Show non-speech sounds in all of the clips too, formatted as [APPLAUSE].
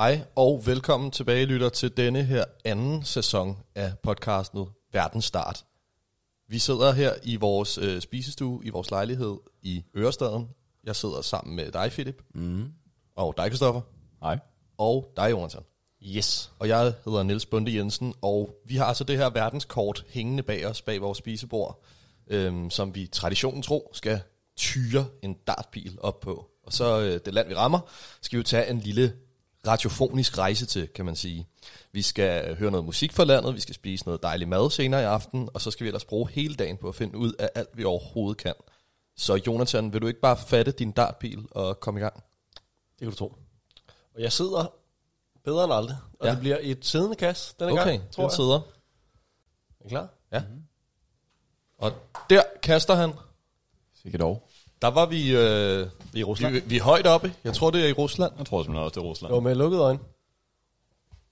Hej og velkommen tilbage, lytter, til denne her anden sæson af podcastet Verdens Start. Vi sidder her i vores øh, spisestue, i vores lejlighed i Ørestaden. Jeg sidder sammen med dig, Philip, Mm. og dig, Kristoffer, Hej. og dig, Jonathan. Yes. Og jeg hedder Niels Bunde Jensen, og vi har altså det her verdenskort hængende bag os, bag vores spisebord, øhm, som vi traditionen tro skal tyre en dartpil op på. Og så øh, det land, vi rammer, skal vi jo tage en lille radiofonisk rejse til, kan man sige. Vi skal høre noget musik fra landet, vi skal spise noget dejlig mad senere i aften, og så skal vi ellers bruge hele dagen på at finde ud af alt, vi overhovedet kan. Så Jonathan, vil du ikke bare fatte din dartpil og komme i gang? Det kan du tro. Og jeg sidder bedre end aldrig. Og Ja. det bliver et siddende kast denne Okay, gang, tror den jeg. sidder. Er I klar? Ja. Og der kaster han. Sikkert dog. Der var vi, øh, I Rusland? vi, vi er højt oppe. Jeg tror, det er i Rusland. Jeg tror simpelthen også, det er Rusland. Det var med lukkede øjne.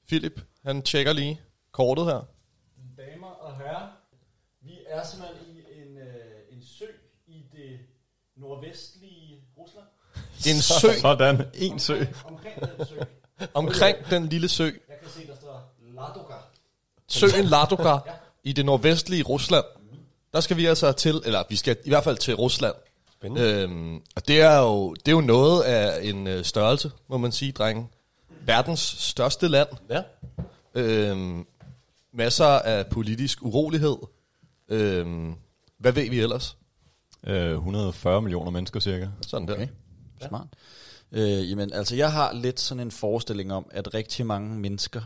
Philip, han tjekker lige kortet her. Damer og herrer, vi er simpelthen i en, øh, en sø i det nordvestlige Rusland. En [LAUGHS] sø Sådan. En sø. Omkring den sø. omkring den lille sø. Jeg kan se, der står Ladoga. Søen Ladoga i det nordvestlige Rusland. Der skal vi altså til, eller vi skal i hvert fald til Rusland. Spændende. Øhm, og det er, jo, det er jo noget af en øh, størrelse, må man sige, drenge. Verdens største land. Ja. Øhm, masser af politisk urolighed. Øhm, hvad ved vi ellers? Øh, 140 millioner mennesker cirka. Sådan der. Okay. Smart. Øh, jamen, altså, jeg har lidt sådan en forestilling om, at rigtig mange mennesker,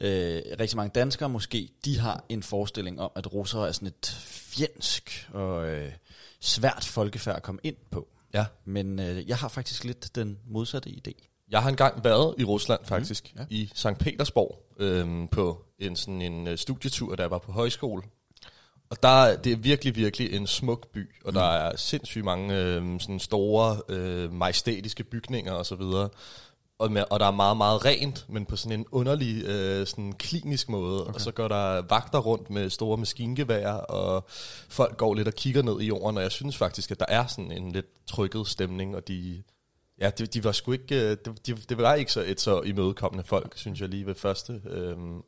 øh, rigtig mange danskere måske, de har en forestilling om, at russere er sådan et fjendsk og øh, svært folkefærd at komme ind på. Ja. Men øh, jeg har faktisk lidt den modsatte idé. Jeg har engang været i Rusland faktisk, mm, ja. i St. Petersborg, øhm, på en sådan en øh, studietur, der var på højskole. Og der, det er virkelig, virkelig en smuk by, og der er sindssygt mange øh, sådan store, øh, majestætiske bygninger og så videre. Og, med, og der er meget, meget rent, men på sådan en underlig, øh, sådan klinisk måde. Okay. Og så går der vagter rundt med store maskingeværer, og folk går lidt og kigger ned i jorden. Og jeg synes faktisk, at der er sådan en lidt trykket stemning, og de, Ja, de, de var sgu ikke, øh, de, de, det var ikke så et så imødekommende folk, synes jeg lige ved første, øhm,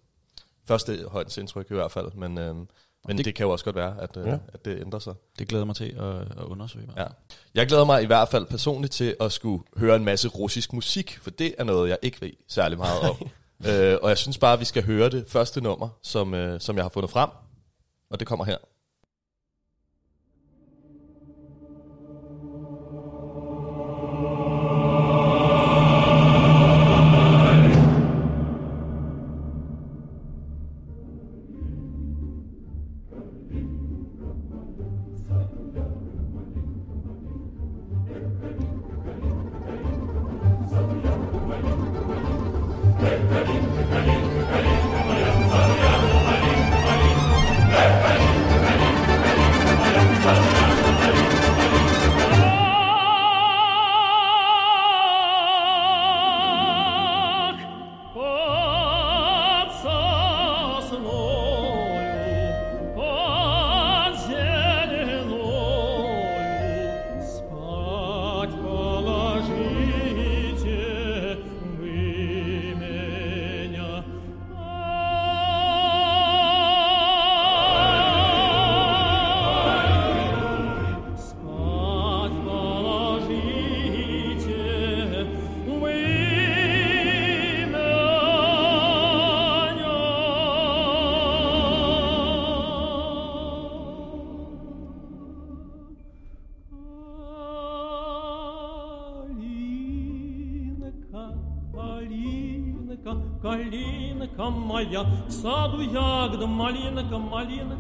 første højdensindtryk i hvert fald. Men, øhm, men det, det- kan jo også godt være, at, øh, Ja. at det ændrer sig. Det glæder mig til at, at undersøge. Ja. Jeg glæder mig i hvert fald personligt til at skulle høre en masse russisk musik, for det er noget, jeg ikke ved særlig meget om. [LAUGHS] øh, og jeg synes bare, at vi skal høre det første nummer, som, øh, som jeg har fundet frem, og det kommer her. Моя, в саду ягода, малинка, малинка.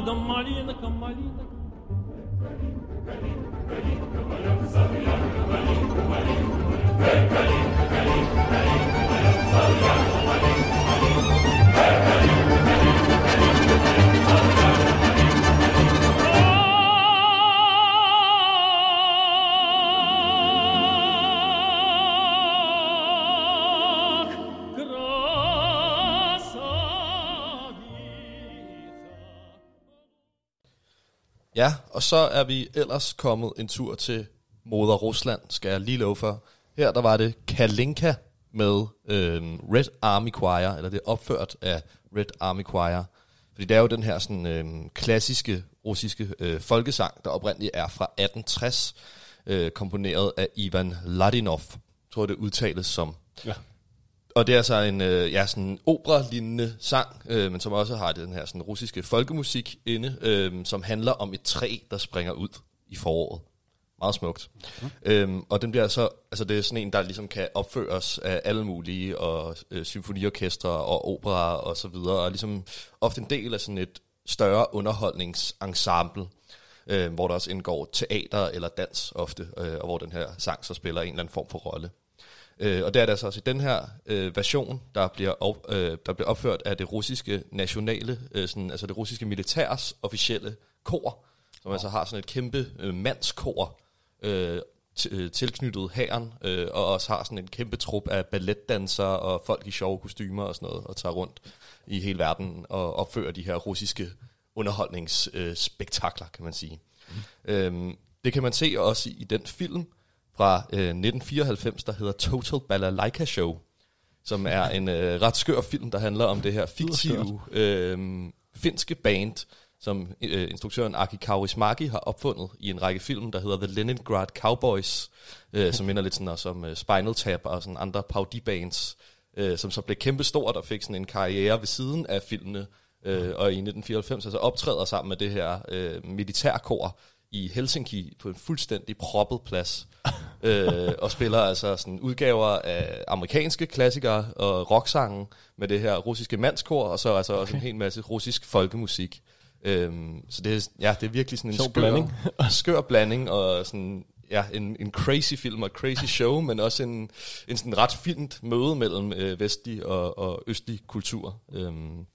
the og så er vi ellers kommet en tur til moder Rusland, skal jeg lige love for. Her der var det Kalinka med øh, Red Army Choir, eller det er opført af Red Army Choir. Fordi det er jo den her sådan, øh, klassiske russiske øh, folkesang, der oprindeligt er fra 1860, øh, komponeret af Ivan Ladinov. Jeg tror, det udtales som. Ja. Og det er så en øh, ja, sådan opera-lignende sang, øh, men som også har den her sådan russiske folkemusik inde, øh, som handler om et træ, der springer ud i foråret. Meget smukt. Mm. Øhm, og den bliver så, altså det er sådan en, der ligesom kan opføres af alle mulige, og øh, symfoniorkestre og opera og så videre, og ligesom ofte en del af sådan et større underholdningsensemble, øh, hvor der også indgår teater eller dans ofte, øh, og hvor den her sang så spiller en eller anden form for rolle. Øh, og det er det altså også i den her øh, version, der bliver, op, øh, der bliver opført af det russiske nationale, øh, sådan, altså det russiske militærs officielle kor, som altså har sådan et kæmpe øh, mandskor øh, øh, tilknyttet hæren, øh, og også har sådan en kæmpe trup af balletdansere og folk i sjove kostymer og sådan noget, og tager rundt i hele verden og opfører de her russiske underholdningsspektakler, kan man sige. Mm. Øhm, det kan man se også i, i den film fra øh, 1994, der hedder Total Balalaika Show, som er en øh, ret skør film, der handler om det her fiktive øh, finske band, som øh, instruktøren Aki Kaurismäki har opfundet i en række film, der hedder The Leningrad Cowboys, øh, som minder lidt sådan også om øh, Spinal Tap og sådan andre parodibands, øh, som så blev kæmpestort og fik sådan en karriere ved siden af filmene. Øh, og i 1994 altså optræder sammen med det her øh, militærkor i Helsinki på en fuldstændig proppet plads. [LAUGHS] øh, og spiller altså sådan udgaver af amerikanske klassikere og rocksangen med det her russiske mandskor, og så altså også en hel masse russisk folkemusik. Øhm, så det er, ja, det er virkelig sådan en Sjov skør blanding. [LAUGHS] skør blanding, og sådan, ja, en, en crazy film og crazy show, men også en, en sådan ret fint møde mellem øh, vestlig og, og østlig kultur. Øhm,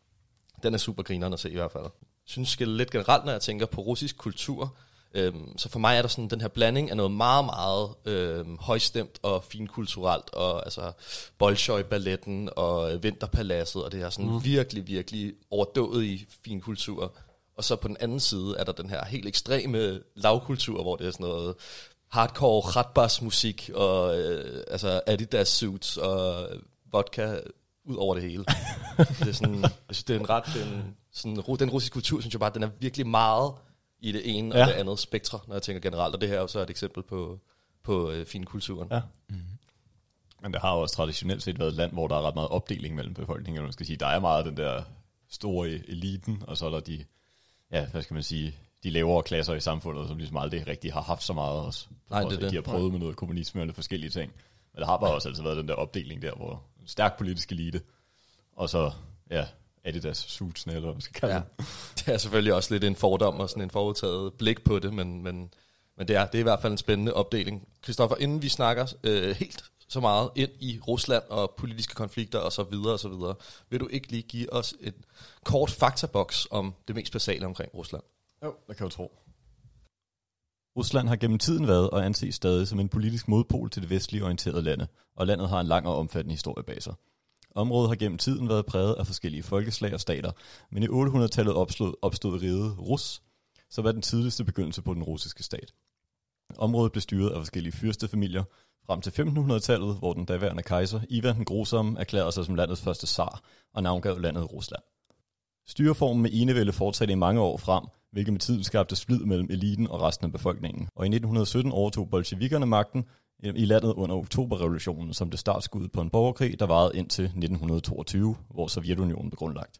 den er super grineren at se i hvert fald. Jeg synes lidt generelt, når jeg tænker på russisk kultur, øhm, så for mig er der sådan den her blanding af noget meget, meget øhm, højstemt og finkulturelt, og altså Bolshoi-balletten og øh, Vinterpaladset, og det her sådan mm. virkelig, virkelig overdået i fin kultur. Og så på den anden side er der den her helt ekstreme lavkultur, hvor det er sådan noget hardcore ratbas musik og øh, altså Adidas suits og vodka ud over det hele. [LAUGHS] det er sådan, jeg synes, det er en ret, den, sådan, den russiske kultur, synes jeg bare, den er virkelig meget i det ene ja. og det andet spektre, når jeg tænker generelt, og det her er jo så et eksempel på, på øh, finkulturen. Ja. Men det har jo også traditionelt set været et land, hvor der er ret meget opdeling mellem befolkningen. Man skal sige, der er meget den der store eliten, og så er der de, ja, hvad skal man sige, de lavere klasser i samfundet, som ligesom aldrig rigtig har haft så meget også. Nej, det er det. De har prøvet med noget kommunisme og lidt forskellige ting. Men der har bare også altid været den der opdeling der, hvor en stærk politisk elite, og så, ja, Adidas suitsene, eller hvad man skal kalde Ja. [LAUGHS] Det er selvfølgelig også lidt en fordom og sådan en forudtaget blik på det, men, men, men det, er, det er i hvert fald en spændende opdeling. Christoffer, inden vi snakker øh, helt så meget ind i Rusland og politiske konflikter og så videre og så videre, vil du ikke lige give os en kort faktaboks om det mest basale omkring Rusland? Jo, det kan jeg jo tro. Rusland har gennem tiden været og anses stadig som en politisk modpol til det vestlige orienterede lande, og landet har en lang og omfattende historie bag sig. Området har gennem tiden været præget af forskellige folkeslag og stater, men i 800-tallet opstod, opstod riget Rus, som var den tidligste begyndelse på den russiske stat. Området blev styret af forskellige fyrstefamilier, frem til 1500-tallet, hvor den daværende kejser Ivan den Grusomme erklærede sig som landets første zar og navngav landet Rusland. Styreformen med enevælde fortsatte i mange år frem, hvilket med tiden skabte splid mellem eliten og resten af befolkningen. Og i 1917 overtog bolsjevikerne magten i landet under oktoberrevolutionen som det startskud på en borgerkrig, der varede indtil 1922, hvor Sovjetunionen blev grundlagt.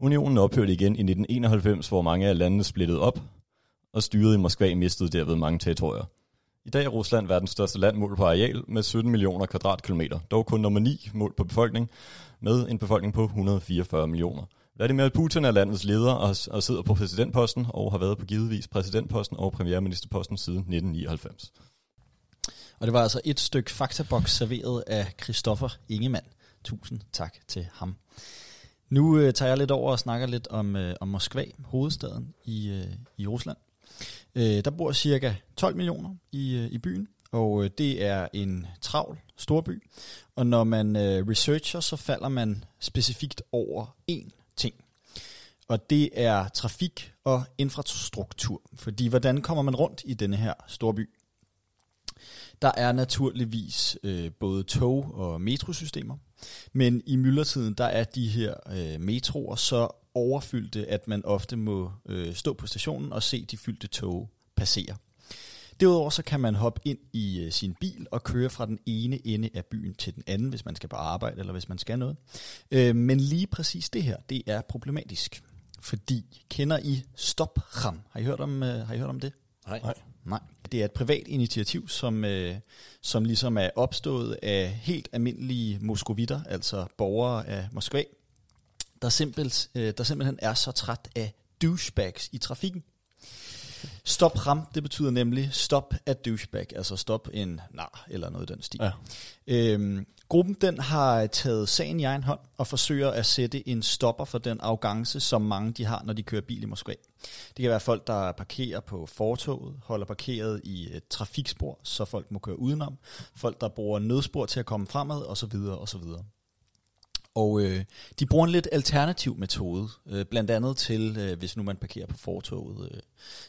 Unionen ophørte igen i 1991, hvor mange af landene splittede op, og styret i Moskva mistede derved mange territorier. I dag er Rusland verdens største land målt på areal med 17 millioner kvadratkilometer, dog kun nummer 9 målt på befolkning, med en befolkning på 144 millioner. Vladimir Putin er landets leder og, og sidder på præsidentposten og har været på givetvis præsidentposten og premierministerposten siden 1999. Og det var altså et stykke faktaboks serveret af Christoffer Ingemann. Tusind tak til ham. Nu øh, tager jeg lidt over og snakker lidt om, øh, om Moskva, hovedstaden i, øh, i Rusland. Øh, der bor cirka 12 millioner i, øh, i byen, og øh, det er en travl storby. Og når man øh, researcher, så falder man specifikt over én ting. Og det er trafik og infrastruktur. Fordi hvordan kommer man rundt i denne her storby? Der er naturligvis øh, både tog- og metrosystemer, men i myldretiden der er de her øh, metroer så overfyldte, at man ofte må øh, stå på stationen og se de fyldte tog passere. Derudover så kan man hoppe ind i øh, sin bil og køre fra den ene ende af byen til den anden, hvis man skal på arbejde eller hvis man skal noget. Øh, men lige præcis det her, det er problematisk. Fordi, kender I Stopram? Har I hørt om, øh, har I hørt om det? Nej. Nej. Nej. Det er et privat initiativ, som, øh, som ligesom er opstået af helt almindelige moskovitter, altså borgere af Moskva, der, simpelt, øh, der simpelthen er så træt af douchebags i trafikken. Stop ram, det betyder nemlig stop at douchebag, altså stop en nar eller noget i den stil. Ja. Øhm, gruppen den har øh, taget sagen i egen hånd og forsøger at sætte en stopper for den arrogance, som mange de har, når de kører bil i Moskva. Det kan være folk, der parkerer på fortoget, holder parkeret i et trafikspor, så folk må køre udenom. Folk, der bruger nødspor til at komme fremad, osv. osv. Og øh, de bruger en lidt alternativ metode, øh, blandt andet til, øh, hvis nu man parkerer på fortoget, øh,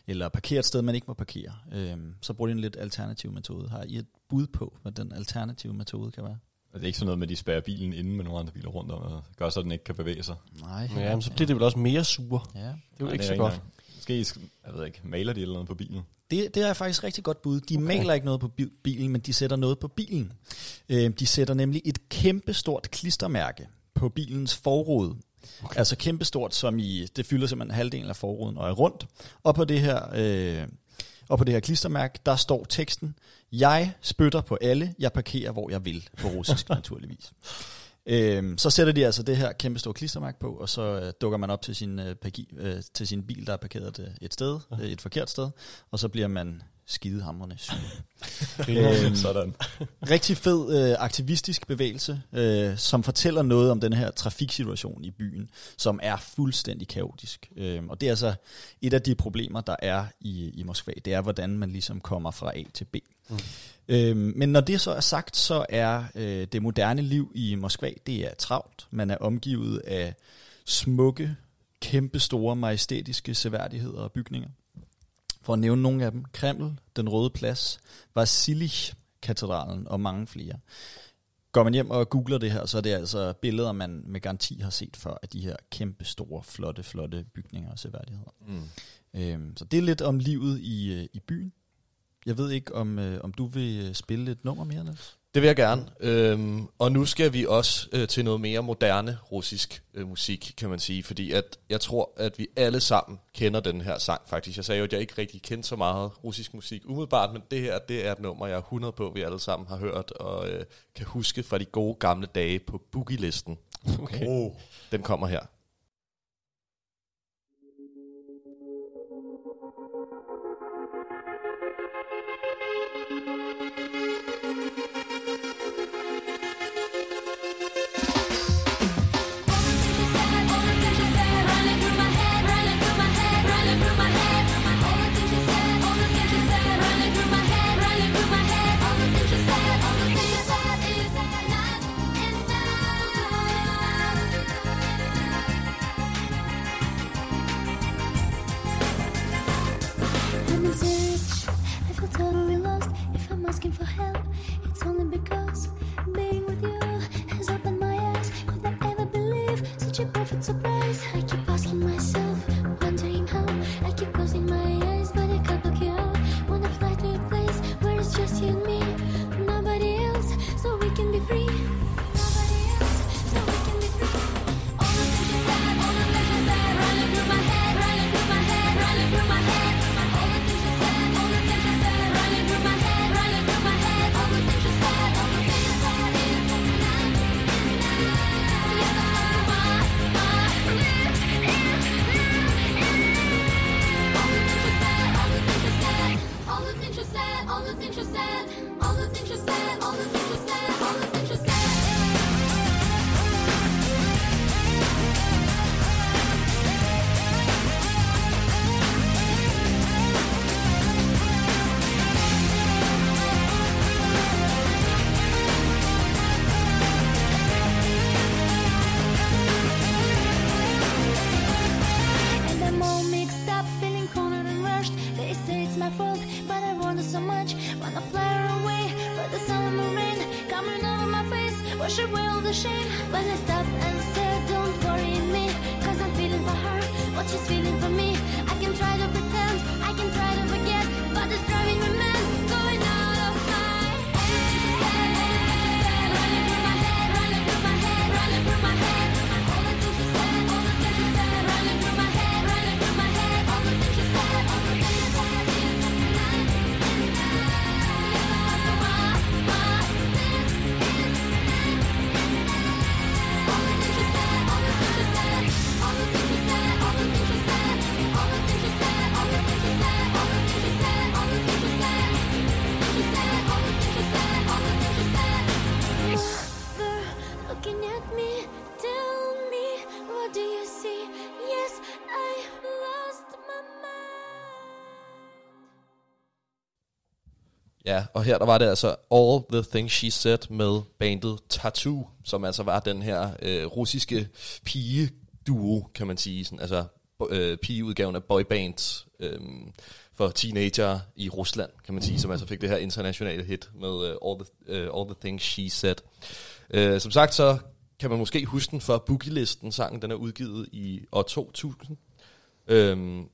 eller parkerer et sted, man ikke må parkere, øh, så bruger de en lidt alternativ metode. Har I et bud på, hvad den alternative metode kan være? Og det er ikke sådan noget med, at de spærrer bilen inde med nogle andre biler rundt om, og gør så, at den ikke kan bevæge sig. Nej. Ja, men så bliver det vel også mere sure. Ja. Det er jo Nej, ikke det så godt. Måske, sk- jeg ved ikke, maler de eller noget på bilen? Det, det er faktisk rigtig godt bud. De okay. maler ikke noget på bi- bilen, men de sætter noget på bilen. Øh, de sætter nemlig et kæmpestort klistermærke på bilens forrude. Okay. Altså kæmpestort, som i, det fylder simpelthen halvdelen af forruden og er rundt. Og på det her, øh, og på det her klistermærke, der står teksten, jeg spytter på alle, jeg parkerer, hvor jeg vil, på russisk [LAUGHS] naturligvis. Øhm, så sætter de altså det her kæmpe store klistermærke på, og så øh, dukker man op til sin, øh, parki, øh, til sin bil, der er parkeret øh, et sted, øh, et forkert sted, og så bliver man skidehamrende sur. [LAUGHS] øhm, Sådan. rigtig fed øh, aktivistisk bevægelse, øh, som fortæller noget om den her trafiksituation i byen, som er fuldstændig kaotisk. Øh, og det er altså et af de problemer, der er i, i Moskva. Det er, hvordan man ligesom kommer fra A til B. Mm. Øh, men når det så er sagt, så er øh, det moderne liv i Moskva, det er travlt. Man er omgivet af smukke, kæmpe store, majestætiske seværdigheder og bygninger. For at nævne nogle af dem. Kreml, Den Røde Plads, Vasilij-katedralen og mange flere. Går man hjem og googler det her, så er det altså billeder, man med garanti har set før af de her kæmpe store, flotte, flotte bygninger og seværdigheder. Mm. Øhm, så det er lidt om livet i, øh, i byen. Jeg ved ikke, om, øh, om du vil øh, spille et nummer mere, Niels? Det vil jeg gerne. Øhm, og nu skal vi også øh, til noget mere moderne russisk øh, musik, kan man sige. Fordi at jeg tror, at vi alle sammen kender den her sang faktisk. Jeg sagde jo, at jeg ikke rigtig kendte så meget russisk musik umiddelbart, men det her det er et nummer, jeg er 100 på, vi alle sammen har hørt og øh, kan huske fra de gode gamle dage på boogie-listen. Okay. Oh. Den kommer her. Totally lost. If I'm asking for help, it's only because og her der var det altså All the Things She Said med bandet Tattoo, som altså var den her øh, russiske pige-duo, kan man sige. Sådan, altså øh, pigeudgaven af boyband øh, for teenager i Rusland, kan man sige, som altså fik det her internationale hit med øh, All, the, øh, All the Things She Said. Øh, som sagt, så kan man måske huske den for Boogie-listen. Sangen den er udgivet i år 2000. Øhm,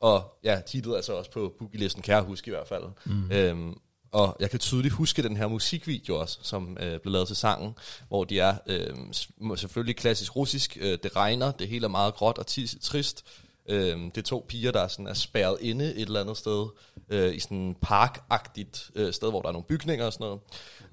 og ja, titlet er så også på boogie-listen, kan jeg huske i hvert fald. Mm. Øhm, og jeg kan tydeligt huske den her musikvideo også, som øh, blev lavet til sangen, hvor de er øh, selvfølgelig klassisk russisk. Øh, det regner, det hele er meget gråt og tis- trist. Øh, det er to piger, der sådan er spærret inde et eller andet sted, øh, i sådan en parkagtigt øh, sted, hvor der er nogle bygninger og sådan noget.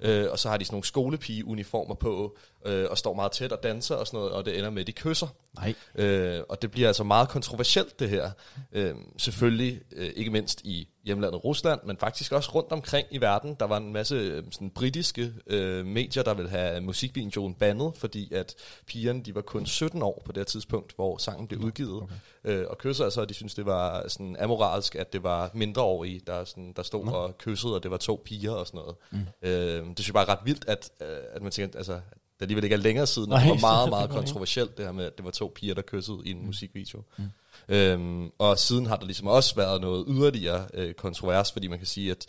Øh, og så har de sådan nogle skolepigeuniformer på, øh, og står meget tæt og danser og sådan noget, og det ender med, at de kysser. Nej. Øh, og det bliver altså meget kontroversielt, det her. Øh, selvfølgelig øh, ikke mindst i hjemlandet Rusland, men faktisk også rundt omkring i verden. Der var en masse øh, sådan, britiske øh, medier, der ville have musikvideoen bandet, fordi at pigerne de var kun 17 år på det tidspunkt, hvor sangen blev udgivet. Okay. Øh, og kysser altså, de synes det var sådan amoralsk, at det var mindreårige, der, sådan, der stod og kyssede, og det var to piger og sådan noget. Mm. Øh, det synes jeg bare er ret vildt, at, øh, at man tænker, altså, det alligevel ikke er længere siden, og det var meget, [LAUGHS] meget kontroversielt, det her med, at det var to piger, der kyssede i en musikvideo. Mm. Øhm, og siden har der ligesom også været noget yderligere øh, kontrovers, fordi man kan sige, at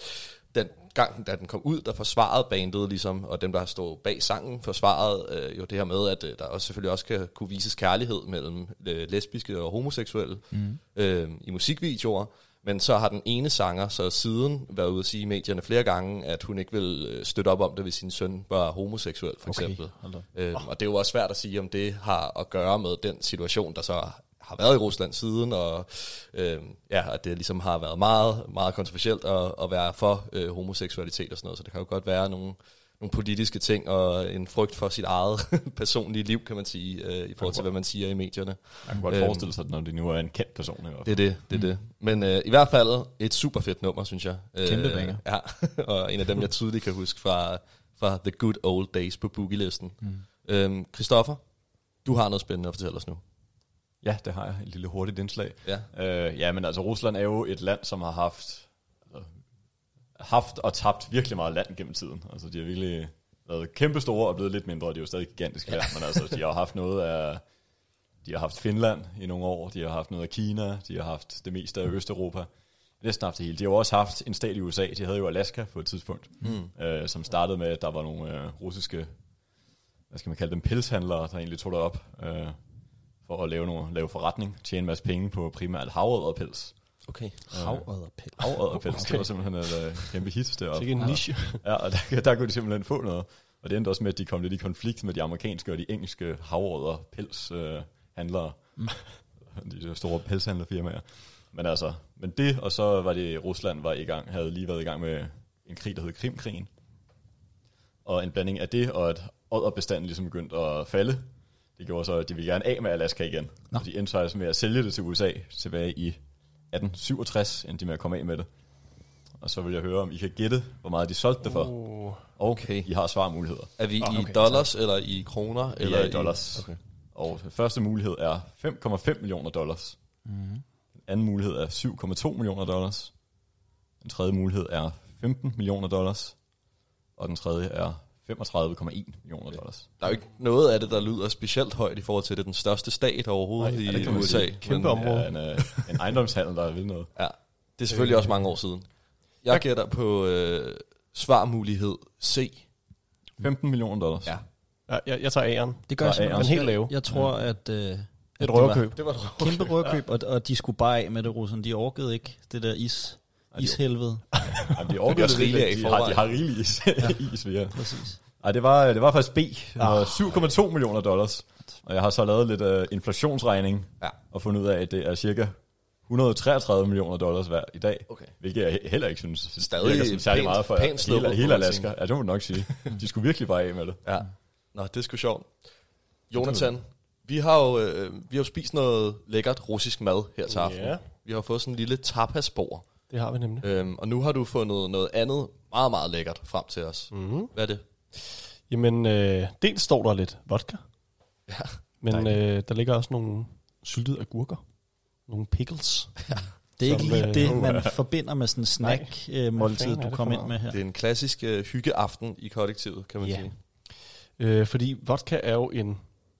den gang, da den kom ud, der forsvarede bandet ligesom, og dem, der har stået bag sangen, forsvarede øh, jo det her med, at øh, der også selvfølgelig også kan kunne vises kærlighed mellem øh, lesbiske og homoseksuelle mm. øh, i musikvideoer. Men så har den ene sanger så siden været ude at sige i medierne flere gange, at hun ikke vil øh, støtte op om det, hvis sin søn var homoseksuel, for Okay, eksempel. Øhm, og det er jo også svært at sige, om det har at gøre med den situation, der så har været i Rusland siden, og øhm, ja, at det ligesom har været meget, meget kontroversielt at, at være for øh, homoseksualitet og sådan noget. Så det kan jo godt være nogle, nogle politiske ting og en frygt for sit eget [LAUGHS] personlige liv, kan man sige, øh, i forhold til, hvad man siger i medierne. Man kan godt Øhm. forestille sig, når det nu er en kendt person i hvert Det fald. er det, det er mm. det. Men øh, i hvert fald et super fedt nummer, synes jeg. Kæmpe Øh, banger. Ja, [LAUGHS] og en af dem, jeg tydeligt kan huske fra, fra The Good Old Days på Boogie-listen. Mm. Øhm, Christoffer, du har noget spændende at fortælle os nu. Ja, det har jeg. Et lille hurtigt indslag. Ja. Øh, ja, men altså Rusland er jo et land, som har haft, haft og tabt virkelig meget land gennem tiden. Altså de har virkelig været kæmpe store og blevet lidt mindre, de er jo stadig gigantiske her, men altså de har haft noget af, de har haft Finland i nogle år, de har haft noget af Kina, de har haft det meste af Østeuropa, næsten haft det hele. De har jo også haft en stat i USA, de havde jo Alaska på et tidspunkt, mm. øh, som startede med, at der var nogle øh, russiske, hvad skal man kalde dem, pelshandlere, der egentlig tog derop øh, for at lave, nogle, lave forretning, tjene en masse penge på primært havredderpels. Okay. Havodderpæl. Havredderpels, okay. det var simpelthen et øh, kæmpe hit deroppe. Det er en niche. Ja, og der, der kunne de simpelthen få noget. Og det endte også med, at de kom lidt i konflikt med de amerikanske og de engelske havrødder pelshandlere. Øh, handlere. [LAUGHS] de der store pelshandlerfirmaer. Men altså, men det, og så var det, Rusland var i gang, havde lige været i gang med en krig, der hed Krimkrigen. Og en blanding af det, og at odderbestanden ligesom begyndte at falde. Det gjorde så, at de ville gerne af med Alaska igen. Nå. Og de endte så altså med at sælge det til USA tilbage i 1867, endte de med at komme af med det. Og så vil jeg høre, om I kan gætte, hvor meget de solgte det for. Oh. Okay. I har svarmuligheder. Er vi i okay, dollars eller i kroner? Det eller er i dollars. Okay. Og første mulighed er 5,5 millioner dollars. Mhm. Mm. Den anden mulighed er 7,2 millioner dollars. Den tredje mulighed er 15 millioner dollars. Og den tredje er 35,1 millioner dollars. Der er jo ikke noget af det, der lyder specielt højt i forhold til, at det er den største stat overhovedet Nej, ja, det i USA. sige. Kæmpe Men, område. Ja, en, øh, en ejendomshandel, der vil noget. [LAUGHS] Ja. Det er selvfølgelig også mange år siden. Jeg gætter på øh, svarmulighed C. 15 millioner dollars. Ja. Ja, jeg, jeg tager A'eren. Det gør jeg er simpelthen Den helt lave. Jeg tror, at... Øh, Et det røverkøb. Det var det. var Kæmpe røverkøb, og, og de skulle bare af med det, Rusland. De orkede ikke det der is, ishelvede. Jamen, de [LAUGHS] Det er overgår også rigeligt af i forvejen. de har rigeligt is, [LAUGHS] is ja. Præcis. Ej, det var, det var faktisk B. Det var 7,2 millioner dollars. Og jeg har så lavet lidt uh, inflationsregning Ja. og fundet ud af, at det er cirka 133 millioner dollars værd i dag. Okay. Hvilket jeg he- heller ikke synes Stadig virker som særlig pænt- meget for pænt hele, hele Alaska. Ja, det må man nok sige. De skulle virkelig bare af med det. Ja. Nå, det er sgu sjovt. Jonathan, vi har jo, øh, vi har jo spist noget lækkert russisk mad her til aften. Ja. Vi har fået sådan en lille tapasbord. Det har vi nemlig. Øhm, og nu har du fundet noget andet meget, meget lækkert frem til os. Mm-hmm. Hvad er det? Jamen, øh, dels står der lidt vodka. [LAUGHS] Ja. Men øh, der ligger også nogle syltede agurker. Nogle pickles. [LAUGHS] Det er ikke lige øh, det, uh, man ja. forbinder med sådan en snack-måltid, er du kom ind med her. Det er en klassisk øh, hyggeaften i kollektivet, kan man Ja. sige. Øh, fordi vodka er jo en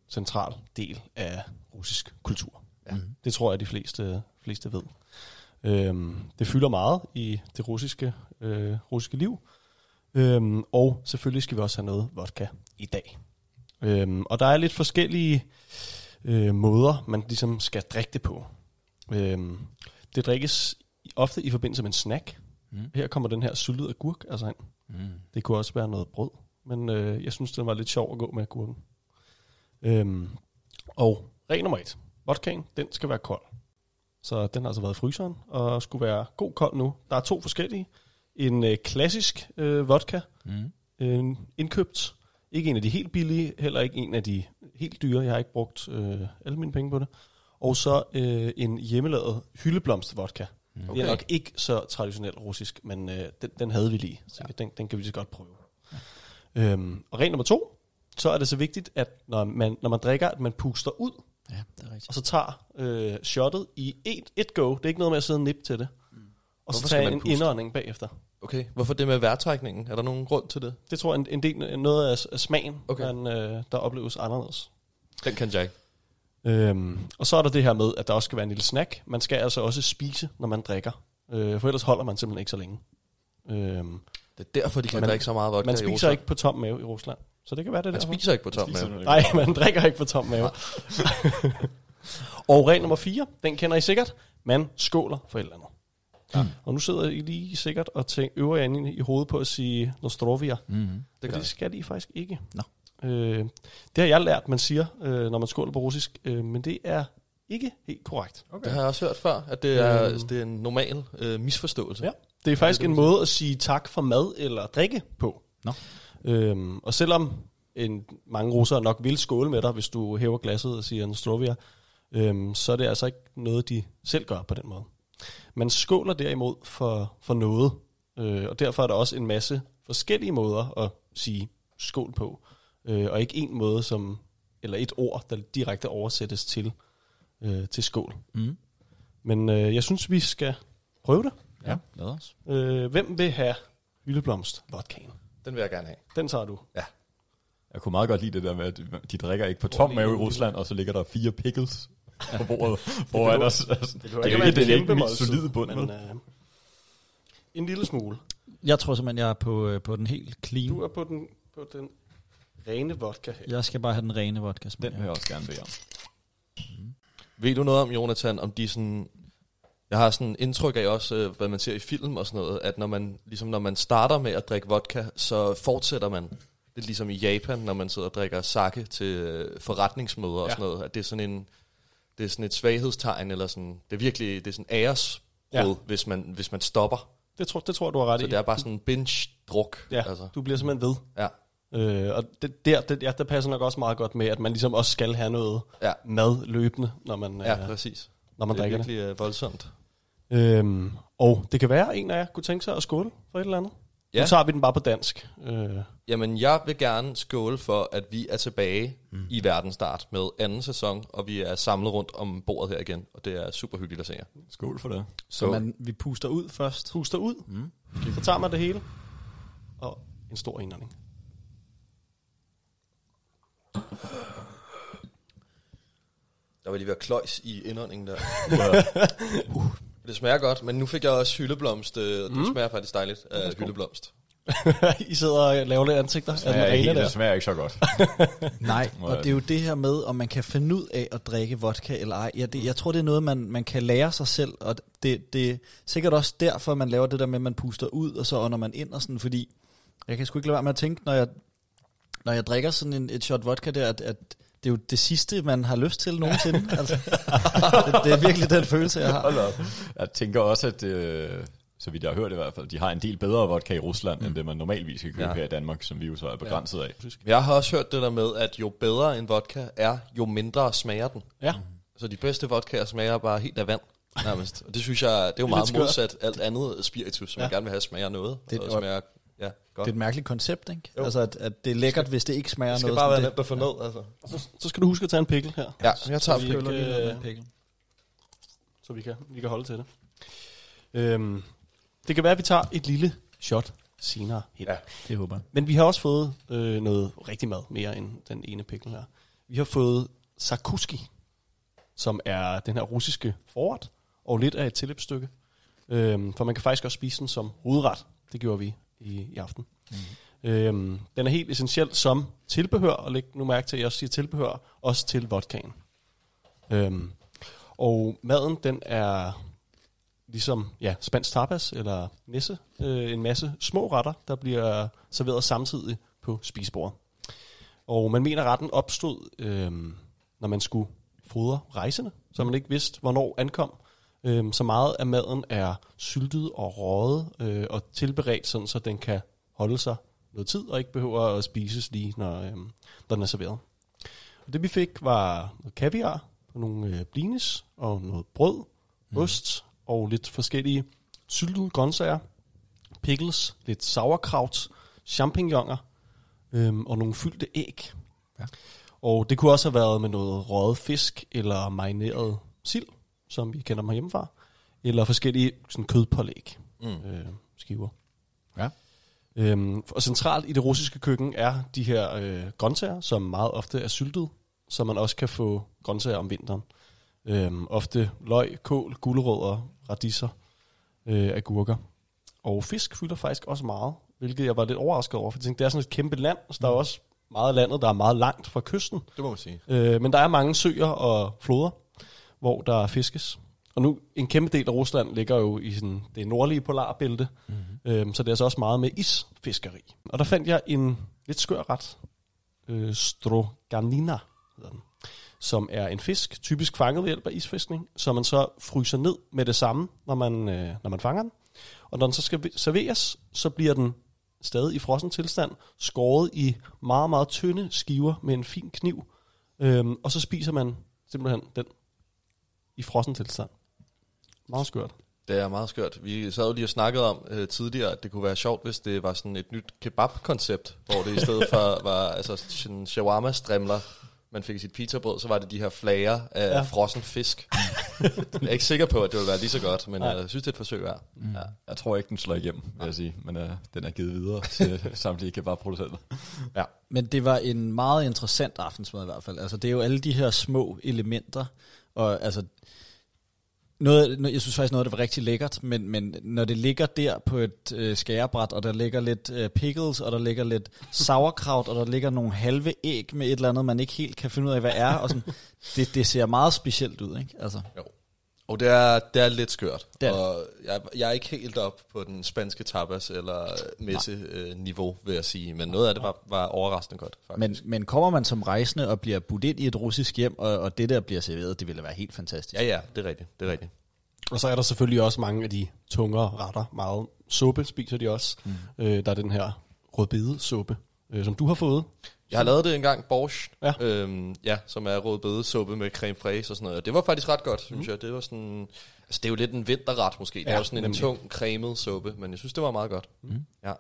central del af russisk kultur. Ja. Det tror jeg, de fleste, fleste ved. Øhm, det fylder meget i det russiske, øh, russiske liv. Øhm, og selvfølgelig skal vi også have noget vodka i dag. Øhm, og der er lidt forskellige øh, måder, man ligesom skal drikke det på. Øhm, det drikkes ofte i forbindelse med en snack. Mm. Her kommer den her syltede agurk altså ind. Mm. Det kunne også være noget brød, men øh, jeg synes, det var lidt sjovt at gå med agurken. Øhm, og regel nummer et. Vodkaen, den skal være kold. Så den har altså været i fryseren, og skulle være god kold nu. Der er to forskellige. En øh, klassisk øh, vodka, Mm. en indkøbt. Ikke en af de helt billige, heller ikke en af de helt dyre. Jeg har ikke brugt øh, alle mine penge på det. Og så øh, en hjemmelavet hyldeblomstvodka. Okay. Det er nok ikke så traditionelt russisk, men øh, den, den havde vi lige. Så ja. den, den kan vi lige så godt prøve. Ja. Øhm, og regel nummer to, så er det så vigtigt, at når man, når man drikker, at man puster ud, Ja, det er rigtigt. og så tager øh, shotet i et, et go. Det er ikke noget med at sidde og nippe til det. Og så Hvorfor skal tage man en puste? indånding bagefter. Okay, hvorfor det med vejrtrækningen? Er der nogen grund til det? Det tror jeg en, en del noget af, af smagen, Okay. man, øh, der opleves anderledes. Den kan Jack. Øhm, og så er der det her med, at der også skal være en lille snack. Man skal altså også spise, når man drikker. Øh, for ellers holder man simpelthen ikke så længe. Øhm, Det er derfor, de kan Man- drikke så meget vodka man i spiser Rusland. ikke på tom mave i Rusland. Så det kan være det Man derfor. spiser ikke på tom mave. Nej, man drikker ikke på tom mave. [LAUGHS] og regel nummer 4, den kender I sikkert. Man skåler for et eller andet. Ja. Og nu sidder I lige sikkert og tænker, øver jer i hovedet på at sige Nostrovia. Mm-hmm. Det Det, gør det skal de faktisk ikke. Nå. Øh, det har jeg lært, man siger, øh, når man skåler på russisk, øh, men det er ikke helt korrekt. Det har jeg også hørt før, at det er, Øhm. det er en normal øh, misforståelse. Ja. Det er faktisk det, en man måde at sige tak for mad eller drikke på. Nå. Øhm, og selvom en, mange russere nok vil skåle med dig, hvis du hæver glasset og siger Nostrovia, øhm, så er det altså ikke noget, de selv gør på den måde. Man skåler derimod for, for noget, øh, og derfor er der også en masse forskellige måder at sige skål på, øh, og ikke en måde, som eller et ord, der direkte oversættes til, øh, til skål. Mm. Men øh, jeg synes, vi skal prøve det. Ja, lad os. Øh, hvem vil have hyldeblomst vodkaen? Den vil jeg gerne have. Den tager du. Jeg kunne meget godt lide det der med, at de drikker ikke på tom mave i Rusland, og så ligger der fire pickles på [LAUGHS] bordet foran os. Altså, det, Det er jo ikke, det er ikke solide bund. men øh, en lille smule. Jeg tror simpelthen, jeg er på, øh, på den helt clean. Du er på den, på den rene vodka her. Jeg skal bare have den rene vodka. Den vil jeg også gerne bede om. Ved du noget om, Jonathan, om de sådan... Jeg har sådan indtryk af også, øh, hvad man ser i film og sådan noget, at når man, ligesom når man starter med at drikke vodka, så fortsætter man. Det er ligesom i Japan, når man sidder og drikker sake til øh, forretningsmøder og Ja. sådan noget. At det er sådan en, det er sådan et svaghedstegn, eller sådan, det er virkelig, det er sådan æresbrud, Ja. hvis, man, hvis man stopper. Det tror, det tror du har ret Så i. det er bare sådan en binge-druk. ja, Altså. du bliver simpelthen ved. Ja. Øh, og det, der, det, ja, der passer nok også meget godt med, at man ligesom også skal have noget Ja. mad løbende, når man, Ja, øh, præcis. Når man det er drikker det. virkelig øh, voldsomt. Øhm, og det kan være, at en af jer kunne tænke sig at skåle for et eller andet. Ja. Nu tager vi den bare på dansk. Øh, Jamen, jeg vil gerne skåle for, at vi er tilbage mm. i verdensstart med anden sæson, og vi er samlet rundt om bordet her igen, og det er super hyggeligt at se jer. Skål for det. Så man, vi puster ud først. puster ud, Mm. så tager man det hele, og en stor indånding. Der var lige ved at kløjs i indåndingen der. [LAUGHS] Det smager godt, men nu fik jeg også hyldeblomst. Øh, det Mm. smager faktisk dejligt af hyldeblomst. [LAUGHS] I sidder og laver lidt ansigter den smager ikke, det smager ikke så godt. [LAUGHS] Nej, og jeg- det er jo det her med, om man kan finde ud af at drikke vodka eller ej. Ja, det, jeg tror, det er noget, man, man kan lære sig selv, og det, det er sikkert også derfor, man laver det der med, at man puster ud, og så ånder man ind og sådan, fordi jeg kan sgu ikke lade være med at tænke, når jeg, når jeg drikker sådan en, et shot vodka der, at, at det er jo det sidste, man har lyst til nogensinde. [LAUGHS] altså, det, det er virkelig den følelse, jeg har. Jeg tænker også, at øh, så vidt jeg har hørt i hvert fald, de har en del bedre vodka i Rusland, mm. end det man normalvis kan købe Ja. ja. her i Danmark, som vi jo så er begrænset af. Jeg har også hørt det der med, at jo bedre en vodka er, jo mindre smager den. Ja. Så de bedste vodkaer smager bare helt af vand, nærmest. Og det synes jeg, det er jo Det er meget modsat alt andet spiritus, som Ja. ja. jeg gerne vil have smager noget. Det, og smager, ja, godt. Det er et mærkeligt koncept, ikke? Jo. Altså, at, at det er lækkert, hvis det ikke smager det skal noget. bare være nemt at få ned, altså. Så, så skal du huske at tage en pikkel her, Ja, jeg tager vi det. ikke, øh, en pikkel. så vi kan, vi kan holde til det. Øhm, det kan være, at vi tager et lille shot senere hen. Ja. Det håber jeg. Men vi har også fået øh, noget rigtig mad, mere end den ene pikkel her. Vi har fået sakuski, som er den her russiske forret, og lidt af et tilløbsstykke. Øhm, for man kan faktisk også spise den som hovedret. Det gjorde vi i, i aften. Mm. Øhm, den er helt essentiel som tilbehør, og læg nu mærke til, at jeg også siger tilbehør, også til vodkaen. Øhm, og maden, den er ligesom ja, spansk tapas eller nisse, øh, en masse små retter, der bliver serveret samtidig på spisebordet. Og man mener, at retten opstod, øh, når man skulle fodre rejsende, så man ikke vidste, hvornår ankom. Øh, så meget af maden er syltet og røget øh, og tilberedt, sådan, så den kan holde sig noget tid og ikke behøver at spises lige, når, øh, når den er serveret. Og det vi fik var noget kaviar, og nogle øh, blinis og noget brød, mm. ost og lidt forskellige syltede grøntsager, pickles, lidt sauerkraut, champignoner øhm, og nogle fyldte æg. Ja. Og det kunne også have været med noget røget fisk eller marineret sild, som vi kender dem hjemmefra, eller forskellige sådan kødpålæg Mm. øh, skiver. Ja. Øhm, og centralt i det russiske køkken er de her øh, grøntsager, som meget ofte er syltet, så man også kan få grøntsager om vinteren. Øhm, ofte løg, kål, gulerødder, radiser, øh, agurker. Og fisk fylder faktisk også meget, hvilket jeg var lidt overrasket over, for jeg tænkte, det er sådan et kæmpe land, så der er også meget af landet, der er meget langt fra kysten. Det må man sige. Øh, men der er mange søer og floder, hvor der fiskes. Og nu, en kæmpe del af Rusland ligger jo i sådan, det nordlige polarbælte, mm-hmm. øhm, så det er altså også meget med isfiskeri. Og der fandt jeg en lidt skør ret, øh, stroganina hedder den, som er en fisk, typisk fanget ved hjælp af isfiskning, som man så fryser ned med det samme, når man, øh, når man fanger den. Og når den så skal serveres, så bliver den stadig i frossen tilstand, skåret i meget, meget tynde skiver med en fin kniv, øhm, og så spiser man simpelthen den i frossen tilstand. Meget skørt. Det er meget skørt. Vi sad jo lige og snakkede om øh, tidligere, at det kunne være sjovt, hvis det var sådan et nyt kebab-koncept, hvor det i stedet for [LAUGHS] var altså, sådan shawarma-strimler, man fik i sit pizzabrød, så var det de her flager af Ja. ja. frossen fisk. [LAUGHS] jeg er ikke sikker på, at det ville være lige så godt, men Nej. jeg synes, det er et forsøg værd. Mm. Ja, jeg tror ikke, den slår igennem, vil jeg sige. Men uh, den er givet videre [LAUGHS] til samtlige kebabproducenter. Men det var en meget interessant aftensmad i hvert fald. Altså, det er jo alle de her små elementer, og altså, noget, jeg synes faktisk noget, af det var rigtig lækkert, men, men når det ligger der på et øh, skærebræt, og der ligger lidt øh, pickles, og der ligger lidt sauerkraut, og der ligger nogle halve æg med et eller andet, man ikke helt kan finde ud af, hvad er, og sådan, det, det ser meget specielt ud, ikke? Altså, og det er, det er lidt skørt. Det er det. og jeg, jeg er ikke helt op på den spanske tapas eller messe-niveau, vil jeg sige. Men noget af det var, var overraskende godt, faktisk. men, men kommer man som rejsende og bliver budt ind i et russisk hjem, og, og det der bliver serveret, det ville være helt fantastisk. Ja, ja, det er rigtigt. Det er rigtigt. Og så er der selvfølgelig også mange af de tungere retter. Meget suppe spiser de også. Mm. Øh, der er den her rødbedesuppe, øh, som du har fået. Jeg har lavet det engang, Borsch, Ja. Øhm, ja, som er rødbedesuppe med creme fraise og sådan noget. Og det var faktisk ret godt, synes mm. jeg. Det var sådan, altså det er jo lidt en vinterret måske. Det er jo sådan en nemlig. tung, cremet suppe, men jeg synes, det var meget godt. Mm. Ja.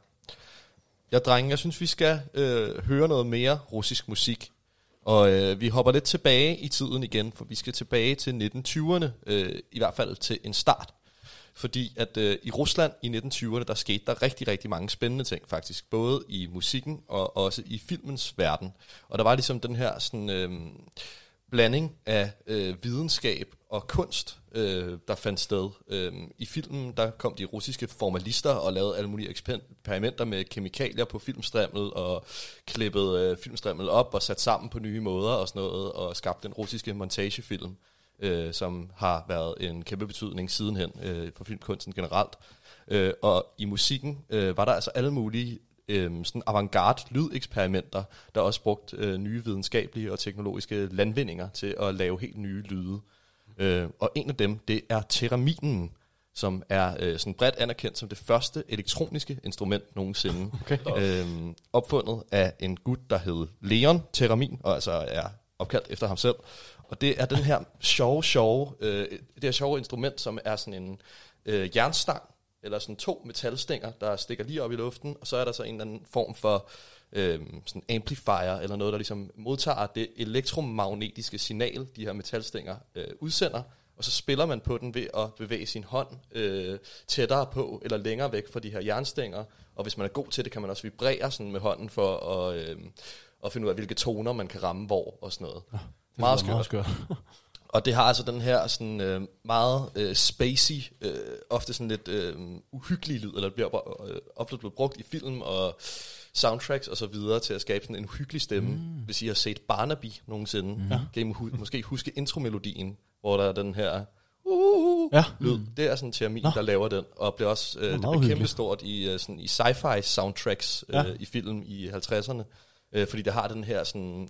Ja, drenge, jeg synes, vi skal øh, høre noget mere russisk musik. Og øh, vi hopper lidt tilbage i tiden igen, for vi skal tilbage til 1920'erne, øh, i hvert fald til en start. Fordi at øh, i Rusland i 1920'erne, der skete der rigtig, rigtig mange spændende ting faktisk. Både i musikken og også i filmens verden. Og der var ligesom den her sådan, øh, blanding af øh, videnskab og kunst, øh, der fandt sted. Øh, I filmen, der kom de russiske formalister og lavede alle mulige eksperimenter med kemikalier på filmstrimmet, og klippede øh, filmstrimmet op og sat sammen på nye måder og sådan noget, og skabte den russiske montagefilm, øh, som har været en kæmpe betydning sidenhen øh, for filmkunsten generelt. Øh, og i musikken øh, var der altså alle mulige øh, sådan avantgarde lydeksperimenter, der også brugt øh, nye videnskabelige og teknologiske landvindinger til at lave helt nye lyde. Øh, og en af dem, det er teraminen, som er øh, sådan bredt anerkendt som det første elektroniske instrument nogensinde. [LAUGHS] Okay. Øh, opfundet af en gut, der hed Leon Teramin, og altså er opkaldt efter ham selv. Og det er den her sjove, sjove, øh, det her sjove instrument, som er sådan en øh, jernstang, eller sådan to metalstænger, der stikker lige op i luften, og så er der så en eller anden form for øh, sådan amplifier, eller noget, der ligesom modtager det elektromagnetiske signal, de her metalstænger øh, udsender, og så spiller man på den ved at bevæge sin hånd øh, tættere på, eller længere væk fra de her jernstænger, og hvis man er god til det, kan man også vibrere sådan med hånden for at, øh, at finde ud af, hvilke toner man kan ramme hvor, og sådan noget. Ja, meget skørt. Meget skørt. [LAUGHS] Og det har altså den her sådan øh, meget øh, spacey, øh, ofte sådan lidt øh, uhyggelig lyd, eller det bliver øh, ofte blevet brugt i film og soundtracks og så videre til at skabe sådan en uhyggelig stemme. Mm. Hvis I har set Barnaby nogensinde, mm. kan I hu- måske huske intromelodien, hvor der er den her uh, Ja. lyd. Det er sådan en termin, Nå. der laver den, og blev også øh, er det meget blev kæmpe hyggeligt. stort i, øh, sådan, i sci-fi soundtracks øh, Ja. i film i 50'erne, øh, fordi det har den her sådan,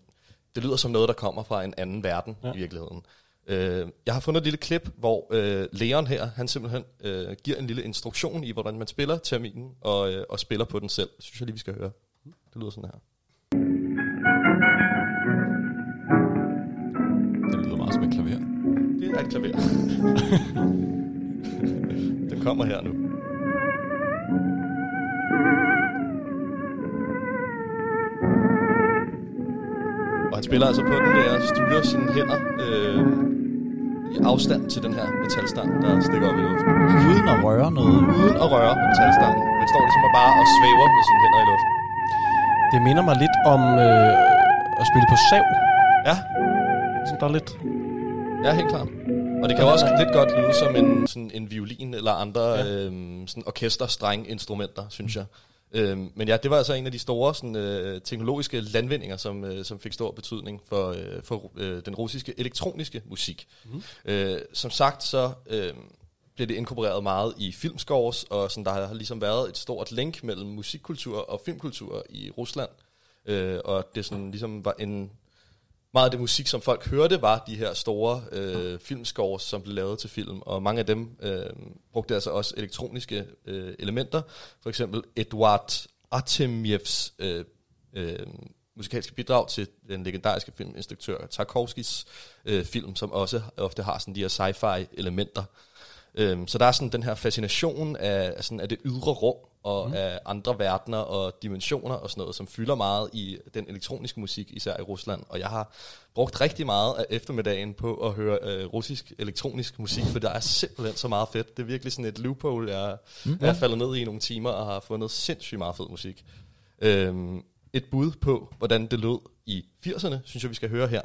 det lyder som noget, der kommer fra en anden verden ja. I virkeligheden. Øh, jeg har fundet et lille klip, hvor øh, Leon her, han simpelthen øh, giver en lille instruktion i, hvordan man spiller terminen, og, øh, og spiller på den selv. Det synes jeg lige, vi skal høre. Det lyder sådan her. Det lyder meget som et klaver. Det er et klaver. [LAUGHS] den kommer her nu. Og han spiller altså på den ved at styre sine hænder øh, i afstand til den her metalstang, der stikker op i luften. Uden at røre noget. Uden at røre metalstangen, men står ligesom bare og svæver med sine hænder i luften. Det minder mig lidt om øh, at spille på sav. Ja, Som der er lidt... Ja, helt klart. Og det kan også lidt godt lyde som en, sådan en violin eller andre ja. øhm, sådan orkesterstreng-instrumenter, synes jeg. Øhm, men ja, det var altså en af de store sådan, øh, teknologiske landvindinger, som, øh, som fik stor betydning for, øh, for øh, den russiske elektroniske musik. Mm. Øh, som sagt, så øh, blev det inkorporeret meget i filmscores, og sådan, der har ligesom været et stort link mellem musikkultur og filmkultur i Rusland. Øh, og det sådan ligesom var en meget af det musik, som folk hørte, var de her store øh, filmscores, som blev lavet til film, og mange af dem øh, brugte altså også elektroniske øh, elementer. For eksempel Eduard Artemjevs øh, øh, musikalske bidrag til den legendariske filminstruktør Tarkovskis øh, film, som også ofte har sådan de her sci-fi elementer. Øhm, så der er sådan den her fascination af, sådan, af det ydre rum, og mm. af andre verdener og dimensioner og sådan noget, som fylder meget i den elektroniske musik, især i Rusland. Og jeg har brugt rigtig meget af eftermiddagen på at høre øh, russisk elektronisk musik, for der er simpelthen så meget fedt. Det er virkelig sådan et loophole, jeg, mm. jeg er faldet ned i i nogle timer og har fundet sindssygt meget fed musik. Øhm, et bud på, hvordan det lød i 80'erne, synes jeg, vi skal høre her.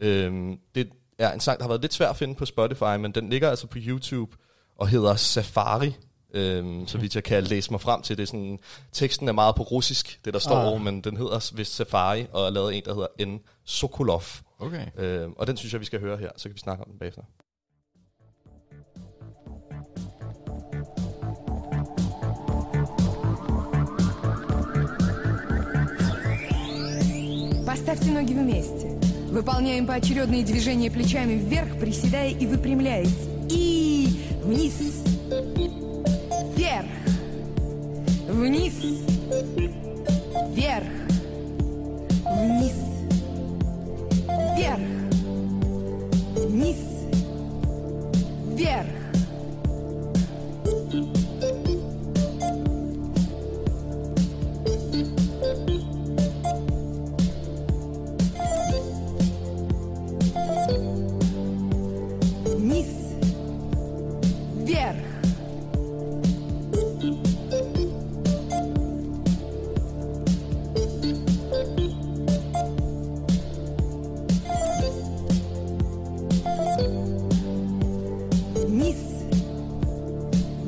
Øhm, det er en sang, der har været lidt svær at finde på Spotify, men den ligger altså på YouTube og hedder Safari. Øhm, så vidt jeg kan læse mig frem til det. er Sådan, teksten er meget på russisk, det der står, Ah. ah. men den hedder vist Safari, og er lavet af en, der hedder N. Sokolov. Okay. Øhm, og den synes jeg, vi skal høre her, så kan vi snakke om den bagefter. Поставьте ноги вместе. Выполняем поочередные движения плечами вверх, приседая и выпрямляясь. И вниз. Вверх. Вниз. Вверх. Вниз. Вверх. Вниз. Вверх.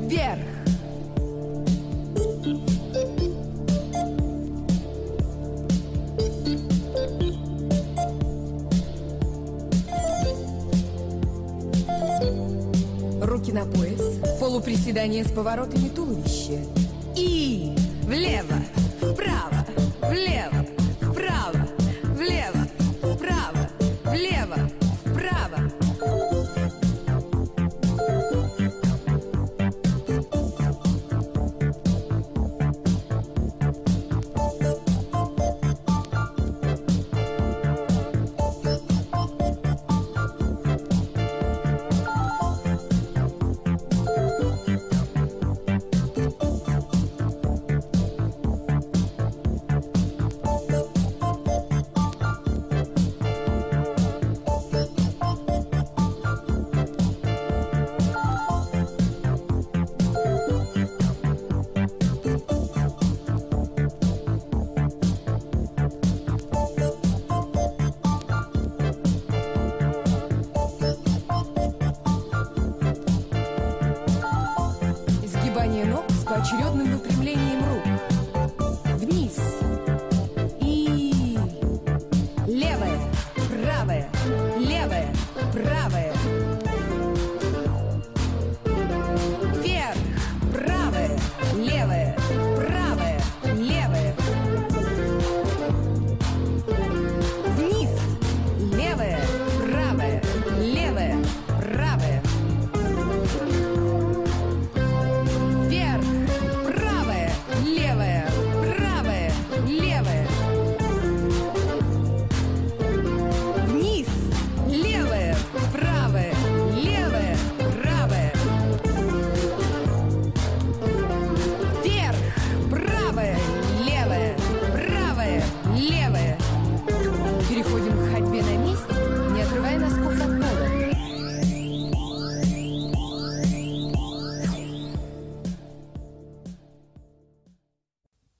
вверх. Руки на пояс, полуприседание с поворотами туловища и влево.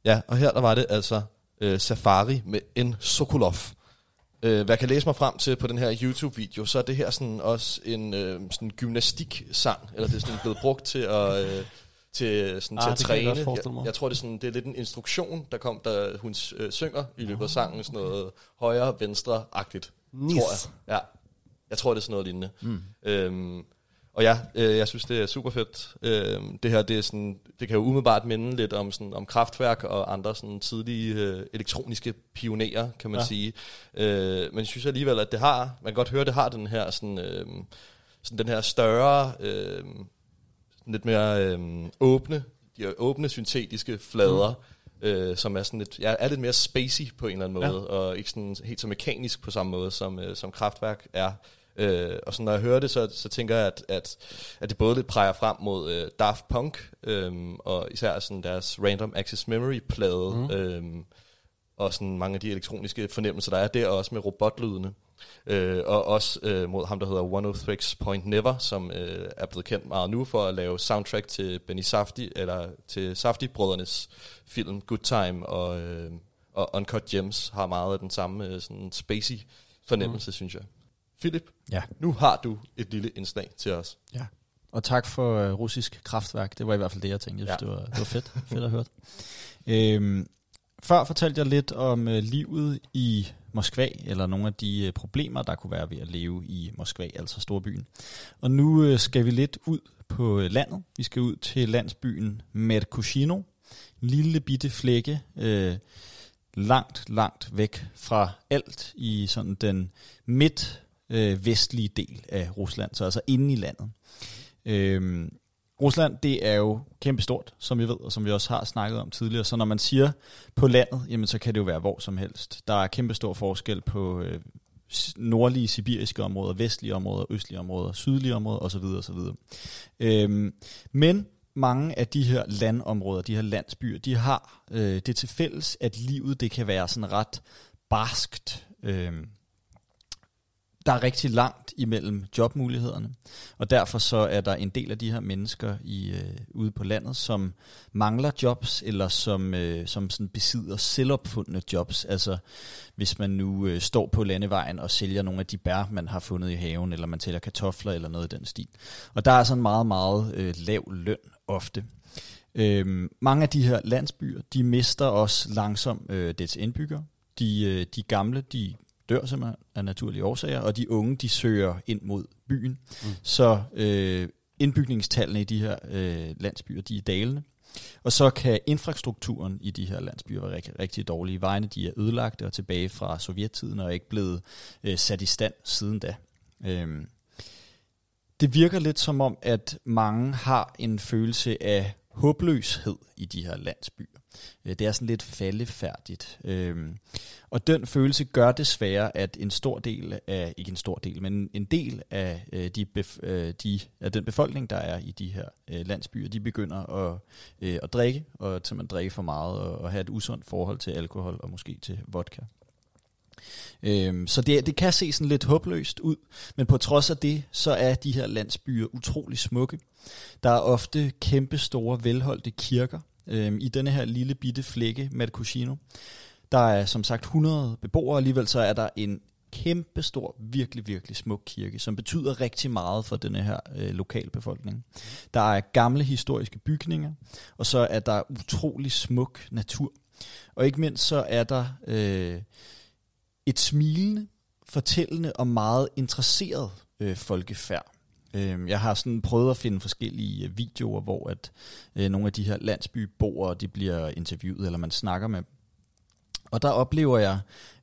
Ja, og her der var det altså øh, Safari med en Sokolov. Øh, hvad jeg kan læse mig frem til på den her YouTube-video, så er det her sådan også en øh, sådan gymnastik-sang, eller det er sådan blevet brugt til at, øh, til, sådan, Ah, til at jeg træne. mig. jeg, jeg tror, det er, sådan, det er lidt en instruktion, der kom, da hun øh, synger i løbet af sangen, sådan noget højre-venstre-agtigt, Nice. tror jeg. Ja, jeg tror, det er sådan noget lignende. Mm. Øhm, og ja, øh, jeg synes, det er super fedt. Øhm, det her, det, er sådan, det kan jo umiddelbart minde lidt om, sådan, om kraftværk og andre sådan, tidlige øh, elektroniske pionerer, kan man Ja. sige. Øh, men jeg synes alligevel, at det har, man kan godt høre, at det har den her, sådan, øh, sådan den her større, øh, lidt mere øh, åbne, de åbne syntetiske flader, mm. øh, som er sådan lidt, ja, er lidt mere spacey på en eller anden måde, ja. og ikke sådan helt så mekanisk på samme måde, som, øh, som kraftværk er. Øh, og så når jeg hører det, så, så tænker jeg, at, at, at det både lidt peger frem mod øh, Daft Punk, øh, og især sådan deres Random Access Memory plade, mm. øh, og sådan mange af de elektroniske fornemmelser, der er der, og også med robotlydene. Øh, og også øh, mod ham, der hedder 103 Point Never, som øh, er blevet kendt meget nu for at lave soundtrack til Benny Safdie, eller til Safdie-brødrenes film Good Time og, øh, og Uncut Gems har meget af den samme øh, sådan spacey fornemmelse, mm. synes jeg. Philip, Ja. nu har du et lille indslag til os. Ja. Og tak for uh, russisk kraftværk. Det var i hvert fald det, jeg tænkte. Ja. det, var, det var fedt, [LAUGHS] fedt at høre. Øhm, før fortalte jeg lidt om uh, livet i Moskva, eller nogle af de uh, problemer, der kunne være ved at leve i Moskva, altså storbyen. Og nu uh, skal vi lidt ud på uh, landet. Vi skal ud til landsbyen Merkushino. En lille bitte flække, uh, langt, langt væk fra alt i sådan den midt øh, vestlige del af Rusland, så altså inde i landet. Øhm, Rusland, det er jo kæmpestort, som vi ved, og som vi også har snakket om tidligere. Så når man siger på landet, jamen så kan det jo være hvor som helst. Der er kæmpestor forskel på øh, nordlige sibiriske områder, vestlige områder, østlige områder, sydlige områder osv. osv. Øhm, men mange af de her landområder, de her landsbyer, de har øh, det til fælles, at livet det kan være sådan ret barskt. Øhm, der er rigtig langt imellem jobmulighederne, og derfor så er der en del af de her mennesker i øh, ude på landet, som mangler jobs, eller som, øh, som sådan besidder selvopfundne jobs. Altså hvis man nu øh, står på landevejen og sælger nogle af de bær, man har fundet i haven, eller man tæller kartofler eller noget i den stil. Og der er sådan meget, meget øh, lav løn ofte. Øhm, mange af de her landsbyer, de mister også langsomt øh, dets indbyggere. De, øh, de gamle, de dør simpelthen af naturlige årsager, og de unge, de søger ind mod byen. Mm. Så øh, indbygningstallene i de her øh, landsbyer, de er dalende. Og så kan infrastrukturen i de her landsbyer være rigtig, rigtig dårlige. Vejene de er ødelagte og tilbage fra sovjettiden og er ikke blevet øh, sat i stand siden da. Øhm, det virker lidt som om, at mange har en følelse af håbløshed i de her landsbyer. Øh, det er sådan lidt faldefærdigt. Øhm, og den følelse gør desværre, at en stor del af, ikke en stor del, men en del af, øh, de, bef, øh, de, af den befolkning, der er i de her landsbyer, de begynder at, at drikke, og til man drikke for meget, og, og have et usundt forhold til alkohol, og måske til vodka. Øhm, så det, det kan se sådan lidt håbløst ud, men på trods af det, så er de her landsbyer utrolig smukke. Der er ofte kæmpe store, velholdte kirker øh, i denne her lille bitte flække, Matcusino. Der er som sagt 100 beboere, alligevel så er der en kæmpe stor, virkelig, virkelig smuk kirke, som betyder rigtig meget for denne her øh, lokalbefolkning. Der er gamle historiske bygninger, og så er der utrolig smuk natur. Og ikke mindst så er der øh, et smilende, fortællende og meget interesseret øh, folkefærd. Øh, jeg har sådan prøvet at finde forskellige øh, videoer, hvor at øh, nogle af de her landsbyboere, de bliver interviewet, eller man snakker med dem. Og der oplever jeg,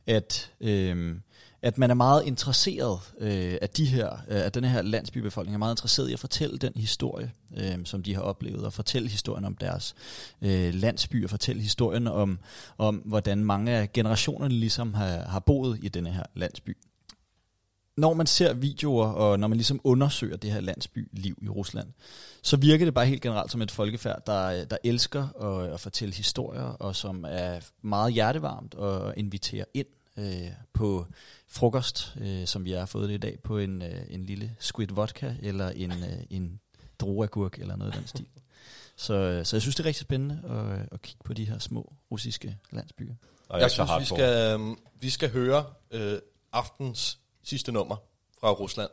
at, øh, at man er meget interesseret øh, af de her, øh, at den her landsbybefolkning er meget interesseret i at fortælle den historie, øh, som de har oplevet, og fortælle historien om deres øh, landsby, og fortælle historien om, om, hvordan mange af generationerne ligesom har, har boet i denne her landsby. Når man ser videoer, og når man ligesom undersøger det her landsbyliv i Rusland, så virker det bare helt generelt som et folkefærd, der, der elsker at, at fortælle historier, og som er meget hjertevarmt og inviterer ind øh, på frokost, øh, som vi har fået det i dag, på en, øh, en lille squid vodka, eller en, øh, en druagurk, eller noget af den stil. Så, øh, så jeg synes, det er rigtig spændende at, at kigge på de her små russiske landsbyer. Og Jeg så synes, vi skal, øhm, vi skal høre øh, aftens sidste nummer fra Rusland.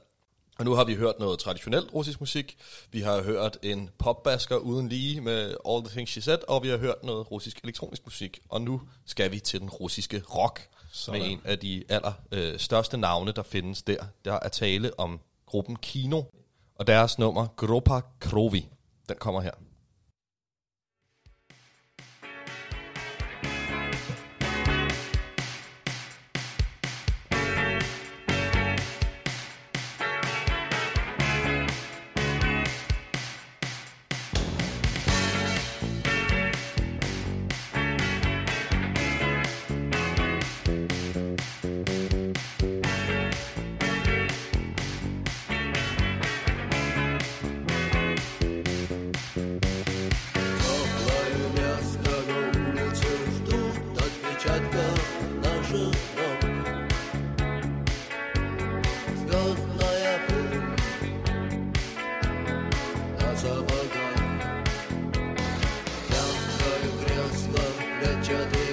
Og nu har vi hørt noget traditionelt russisk musik. Vi har hørt en popbasker uden lige med All the Things She Said, og vi har hørt noget russisk elektronisk musik. Og nu skal vi til den russiske rock Sådan. med en af de aller øh, største navne, der findes der. Der er tale om gruppen Kino, og deres nummer Gropa Krovi. Den kommer her. your day.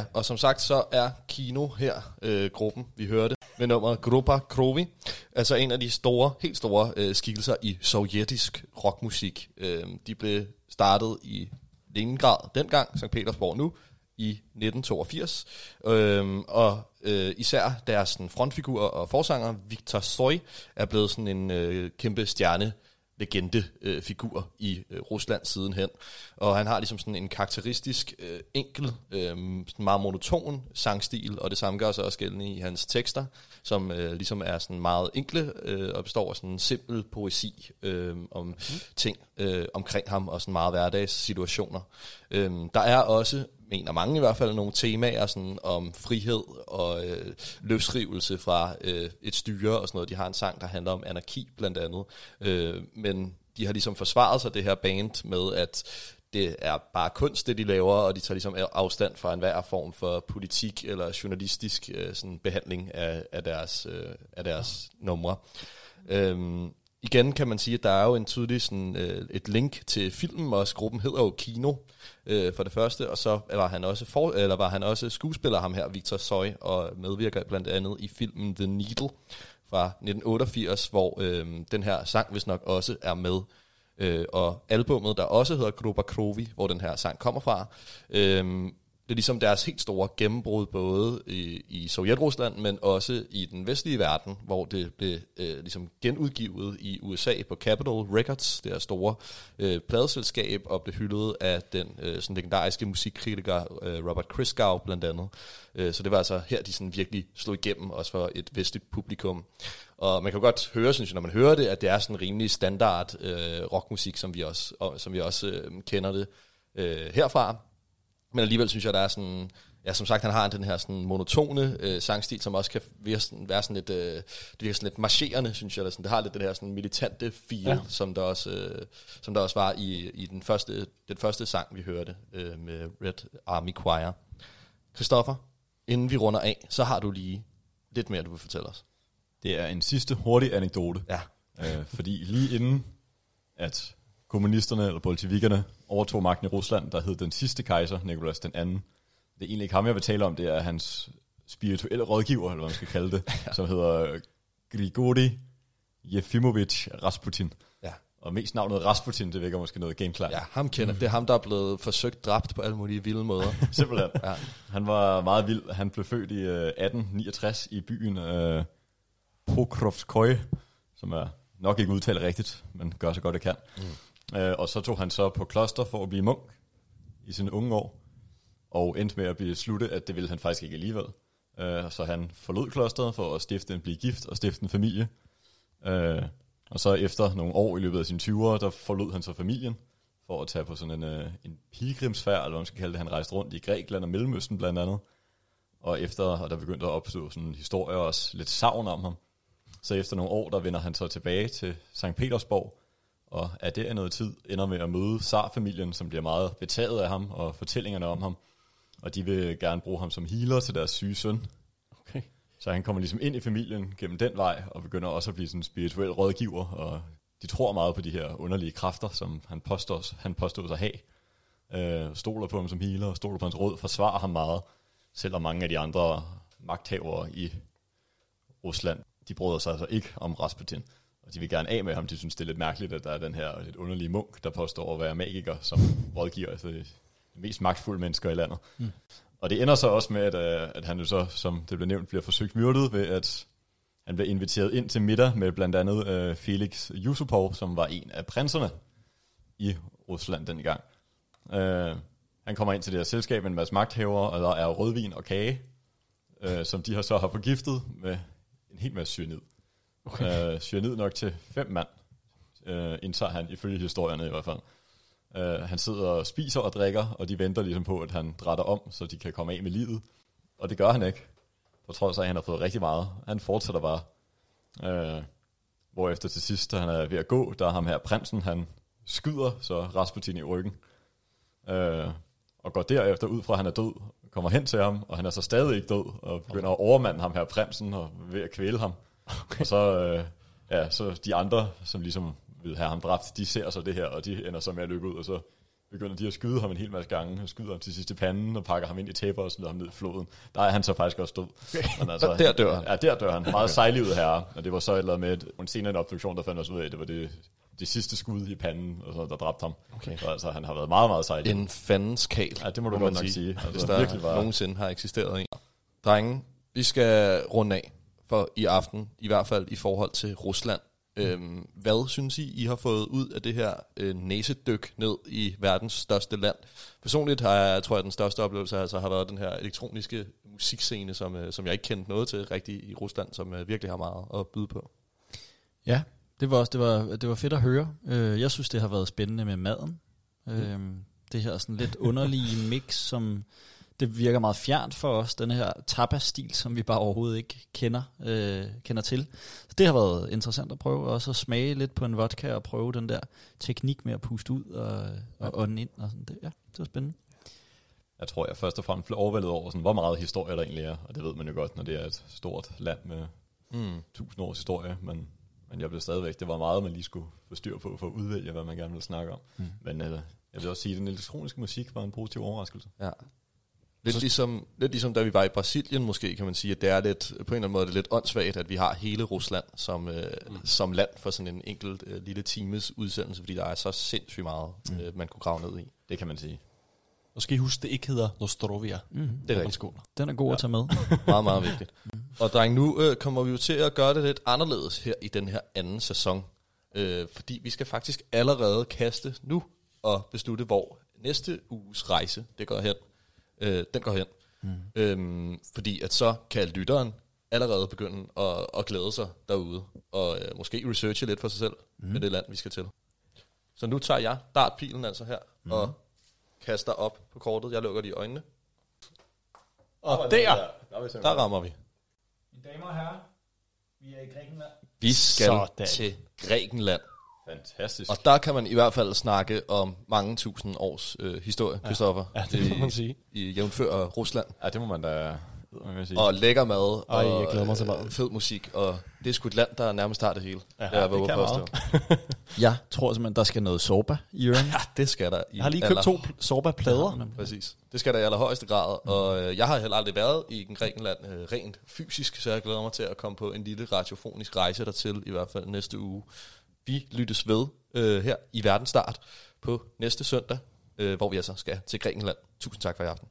Ja, og som sagt, så er Kino her, øh, gruppen, vi hørte, med nummeret Grupa Krovi, altså en af de store, helt store øh, skikkelser i sovjetisk rockmusik. Øh, de blev startet i Leningrad dengang, St. Petersborg nu, i 1982. Øhm, og øh, især deres sådan, frontfigur og forsanger, Viktor Soy, er blevet sådan en øh, kæmpe stjerne legende øh, figur i øh, Rusland sidenhen. Og han har ligesom sådan en karakteristisk øh, enkel, øh, meget monoton sangstil, og det samme gør sig også gældende i hans tekster, som øh, ligesom er sådan meget enkle øh, og består af sådan en simpel poesi øh, om mm. ting øh, omkring ham og sådan meget hverdagssituationer. Øh, der er også mener mange i hvert fald, nogle temaer sådan om frihed og øh, løsrivelse fra øh, et styre og sådan noget. De har en sang, der handler om anarki blandt andet. Øh, men de har ligesom forsvaret sig det her band med, at det er bare kunst, det de laver, og de tager ligesom afstand fra enhver form for politik eller journalistisk øh, sådan behandling af, af deres, øh, af deres numre. Øhm, igen kan man sige, at der er jo en tydelig sådan, øh, et link til filmen også. Gruppen hedder jo Kino øh, for det første, og så var han også for, eller var han også skuespiller ham her, Victor Soy, og medvirker blandt andet i filmen The Needle fra 1988, hvor øh, den her sang hvis nok også er med. Øh, og albummet, der også hedder Grupa Krovi, hvor den her sang kommer fra, øh, det er ligesom deres helt store gennembrud, både i, i Sovjetrusland, men også i den vestlige verden, hvor det blev øh, ligesom genudgivet i USA på Capitol Records, det er store øh, pladeselskab, og blev hyldet af den øh, sådan legendariske musikkritiker øh, Robert Christgau blandt andet. Øh, så det var altså her, de sådan virkelig slog igennem, også for et vestligt publikum. Og man kan godt høre, synes jeg, når man hører det, at det er sådan rimelig standard øh, rockmusik, som vi også, og, som vi også øh, kender det øh, herfra. Men alligevel synes jeg, der er sådan... Ja, som sagt, han har den her sådan monotone øh, sangstil, som også kan virke sådan, være sådan lidt, øh, det virker sådan lidt marcherende, synes jeg. Eller sådan, det har lidt den her sådan militante feel, ja. som, der også, øh, som der også var i, i den, første, den første sang, vi hørte øh, med Red Army Choir. Christoffer, inden vi runder af, så har du lige lidt mere, du vil fortælle os. Det er en sidste hurtig anekdote. Ja. Øh, fordi lige inden, at kommunisterne eller bolsjevikerne overtog magten i Rusland, der hed den sidste kejser, Nikolas den anden. Det er egentlig ikke ham, jeg vil tale om, det er hans spirituelle rådgiver, eller hvad man skal kalde det, [LAUGHS] ja. som hedder Grigori Yefimovich Rasputin. Ja. Og mest navnet Rasputin, det vækker måske noget gameklar. Ja, ham kender. Det er ham, der er blevet forsøgt dræbt på alle mulige vilde måder. [LAUGHS] Simpelthen. Ja. Han var meget vild. Han blev født i øh, 1869 i byen øh, Pokrovskoye, som er nok ikke udtalt rigtigt, men gør så godt det kan. Mm. Øh, og så tog han så på kloster for at blive munk i sine unge år, og endte med at beslutte, at det ville han faktisk ikke alligevel. Øh, så han forlod klosteret for at stifte en blive gift og stifte en familie. Øh, og så efter nogle år i løbet af sine 20'ere, der forlod han så familien for at tage på sådan en, øh, en pilgrimsfærd, eller hvad man skal kalde det. Han rejste rundt i Grækenland og Mellemøsten blandt andet. Og efter, og der begyndte at opstå sådan en historie og også lidt savn om ham. Så efter nogle år, der vender han så tilbage til St. Petersborg, og er der noget tid ender med at møde Tsar-familien, som bliver meget betaget af ham og fortællingerne om ham. Og de vil gerne bruge ham som healer til deres syge søn. Okay. Så han kommer ligesom ind i familien gennem den vej, og begynder også at blive sådan en spirituel rådgiver, og de tror meget på de her underlige kræfter, som han påstår, han påstår sig have. Øh, stoler på ham som healer, og stoler på hans råd, forsvarer ham meget, selvom mange af de andre magthavere i Rusland, de bryder sig altså ikke om Rasputin. Og de vil gerne af med ham. De synes, det er lidt mærkeligt, at der er den her lidt underlige munk, der påstår at være magiker, som [LAUGHS] rådgiver altså de mest magtfulde mennesker i landet. Mm. Og det ender så også med, at, øh, at han jo så, som det blev nævnt, bliver forsøgt myrdet ved, at han bliver inviteret ind til middag med blandt andet øh, Felix Yusupov, som var en af prinserne i Rusland dengang. Øh, han kommer ind til det her selskab med en masse magthaver, og der er rødvin og kage, øh, som de har så har forgiftet med en hel masse cyanid. Okay. Øh, cyanid nok til fem mand, øh, indtager han ifølge historierne i hvert fald. Øh, han sidder og spiser og drikker, og de venter ligesom på, at han drætter om, så de kan komme af med livet. Og det gør han ikke, på trods af, at han har fået rigtig meget. Han fortsætter bare. Øh, hvorefter til sidst, da han er ved at gå, der er ham her prinsen, han skyder så Rasputin i ryggen. Øh, og går derefter ud fra, at han er død, kommer hen til ham, og han er så stadig ikke død, og begynder at overmande ham her prinsen, og ved at kvæle ham. Okay. [LAUGHS] Og så, øh, ja, så de andre, som ligesom vil have ham dræbt, de ser så det her, og de ender så med at løbe ud, og så begynder de at skyde ham en hel masse gange, og skyder ham til sidst i panden, og pakker ham ind i tæpper og smider ham ned i floden. Der er han så faktisk også død. Men altså, [LAUGHS] Der dør han. Ja, der dør han. Meget sejlivet herre. Og det var så et eller andet med, at en senere en obduktion, der fandt os ud af, at det var det, det sidste skud i panden, og så, der dræbte ham. Okay. Så altså, han har været meget, meget sejlig. En fandens kal. Ja, det må du godt nok sige. Altså, Hvis der virkelig var- nogensinde har eksisteret en. Drenge, vi skal runde af for i aften, i hvert fald i forhold til Rusland. Øhm, hvad synes I, I har fået ud af det her øh, næsedyk ned i verdens største land? Personligt har jeg, tror jeg, den største oplevelse altså har været den her elektroniske musikscene, som, øh, som jeg ikke kendte noget til rigtigt i Rusland, som øh, virkelig har meget at byde på. Ja, det var også det var, det var fedt at høre. Øh, Jeg synes, det har været spændende med maden. Øh, Det her sådan lidt underlige mix, som det virker meget fjernt for os, den her tapas-stil, som vi bare overhovedet ikke kender, øh, kender til. Så det har været interessant at prøve, og også at smage lidt på en vodka og prøve den der teknik med at puste ud og, og ånde ind. Og sådan. Det, ja, det var spændende. Jeg tror, jeg først og fremmest blev overvældet over, sådan, hvor meget historie der egentlig er. Og det ved man jo godt, når det er et stort land med Mm. tusind års historie. Men, men jeg blev stadigvæk, det var meget, man lige skulle få styr på, for at udvælge, hvad man gerne ville snakke om. Mm. Men øh, jeg vil også sige, at den elektroniske musik var en positiv overraskelse. Ja. Lidt ligesom, lidt ligesom da vi var i Brasilien måske, kan man sige, at det er lidt, på en eller anden måde er lidt åndssvagt, at vi har hele Rusland som, øh, mm. som land for sådan en enkelt øh, lille times udsendelse, fordi der er så sindssygt meget, mm. øh, man kunne grave ned i. Det kan man sige. Og skal I huske, det ikke hedder Nostrovia. Mm. Det er rigtigt. Den er god ja. at tage med. [LAUGHS] Meget, meget vigtigt. Og dreng, nu øh, kommer vi jo til at gøre det lidt anderledes her i den her anden sæson. Øh, fordi vi skal faktisk allerede kaste nu og beslutte, hvor næste uges rejse det går hen. Øh, den går hen. Mm. Øhm, fordi at så kan lytteren allerede begynde at, at glæde sig derude. Og øh, måske researche lidt for sig selv mm. med det land, vi skal til. Så nu tager jeg dartpilen altså her mm. og kaster op på kortet. Jeg lukker de i øjnene. Og der! Der rammer vi. Mine damer og herrer, vi er i Grækenland. Vi skal Sådan. Sådan. til Grækenland. Fantastisk. Og der kan man i hvert fald snakke om mange tusind års øh, historie, Christoffer. Ja, det må man sige. I jævnfør Rusland. Ja, det må man da man kan sige. Og lækker mad. Ej, og jeg glæder mig til øh, maden. Fed musik. Og det er sgu et land, der nærmest har det hele. Ja, det er, det kan påstå. [LAUGHS] Jeg tror simpelthen, der skal noget soba i øren. Ja, det skal der. I Jeg har lige aller- købt to pl- Sorba-plader. Præcis. Det skal der i allerhøjeste grad. Mm. Og øh, jeg har heller aldrig været i en Grækenland øh, rent fysisk, så jeg glæder mig til at komme på en lille radiofonisk rejse dertil, i hvert fald næste uge. Vi lyttes ved øh, her i Verdensstart på næste søndag, øh, hvor vi altså skal til Grækenland. Tusind tak for i aften.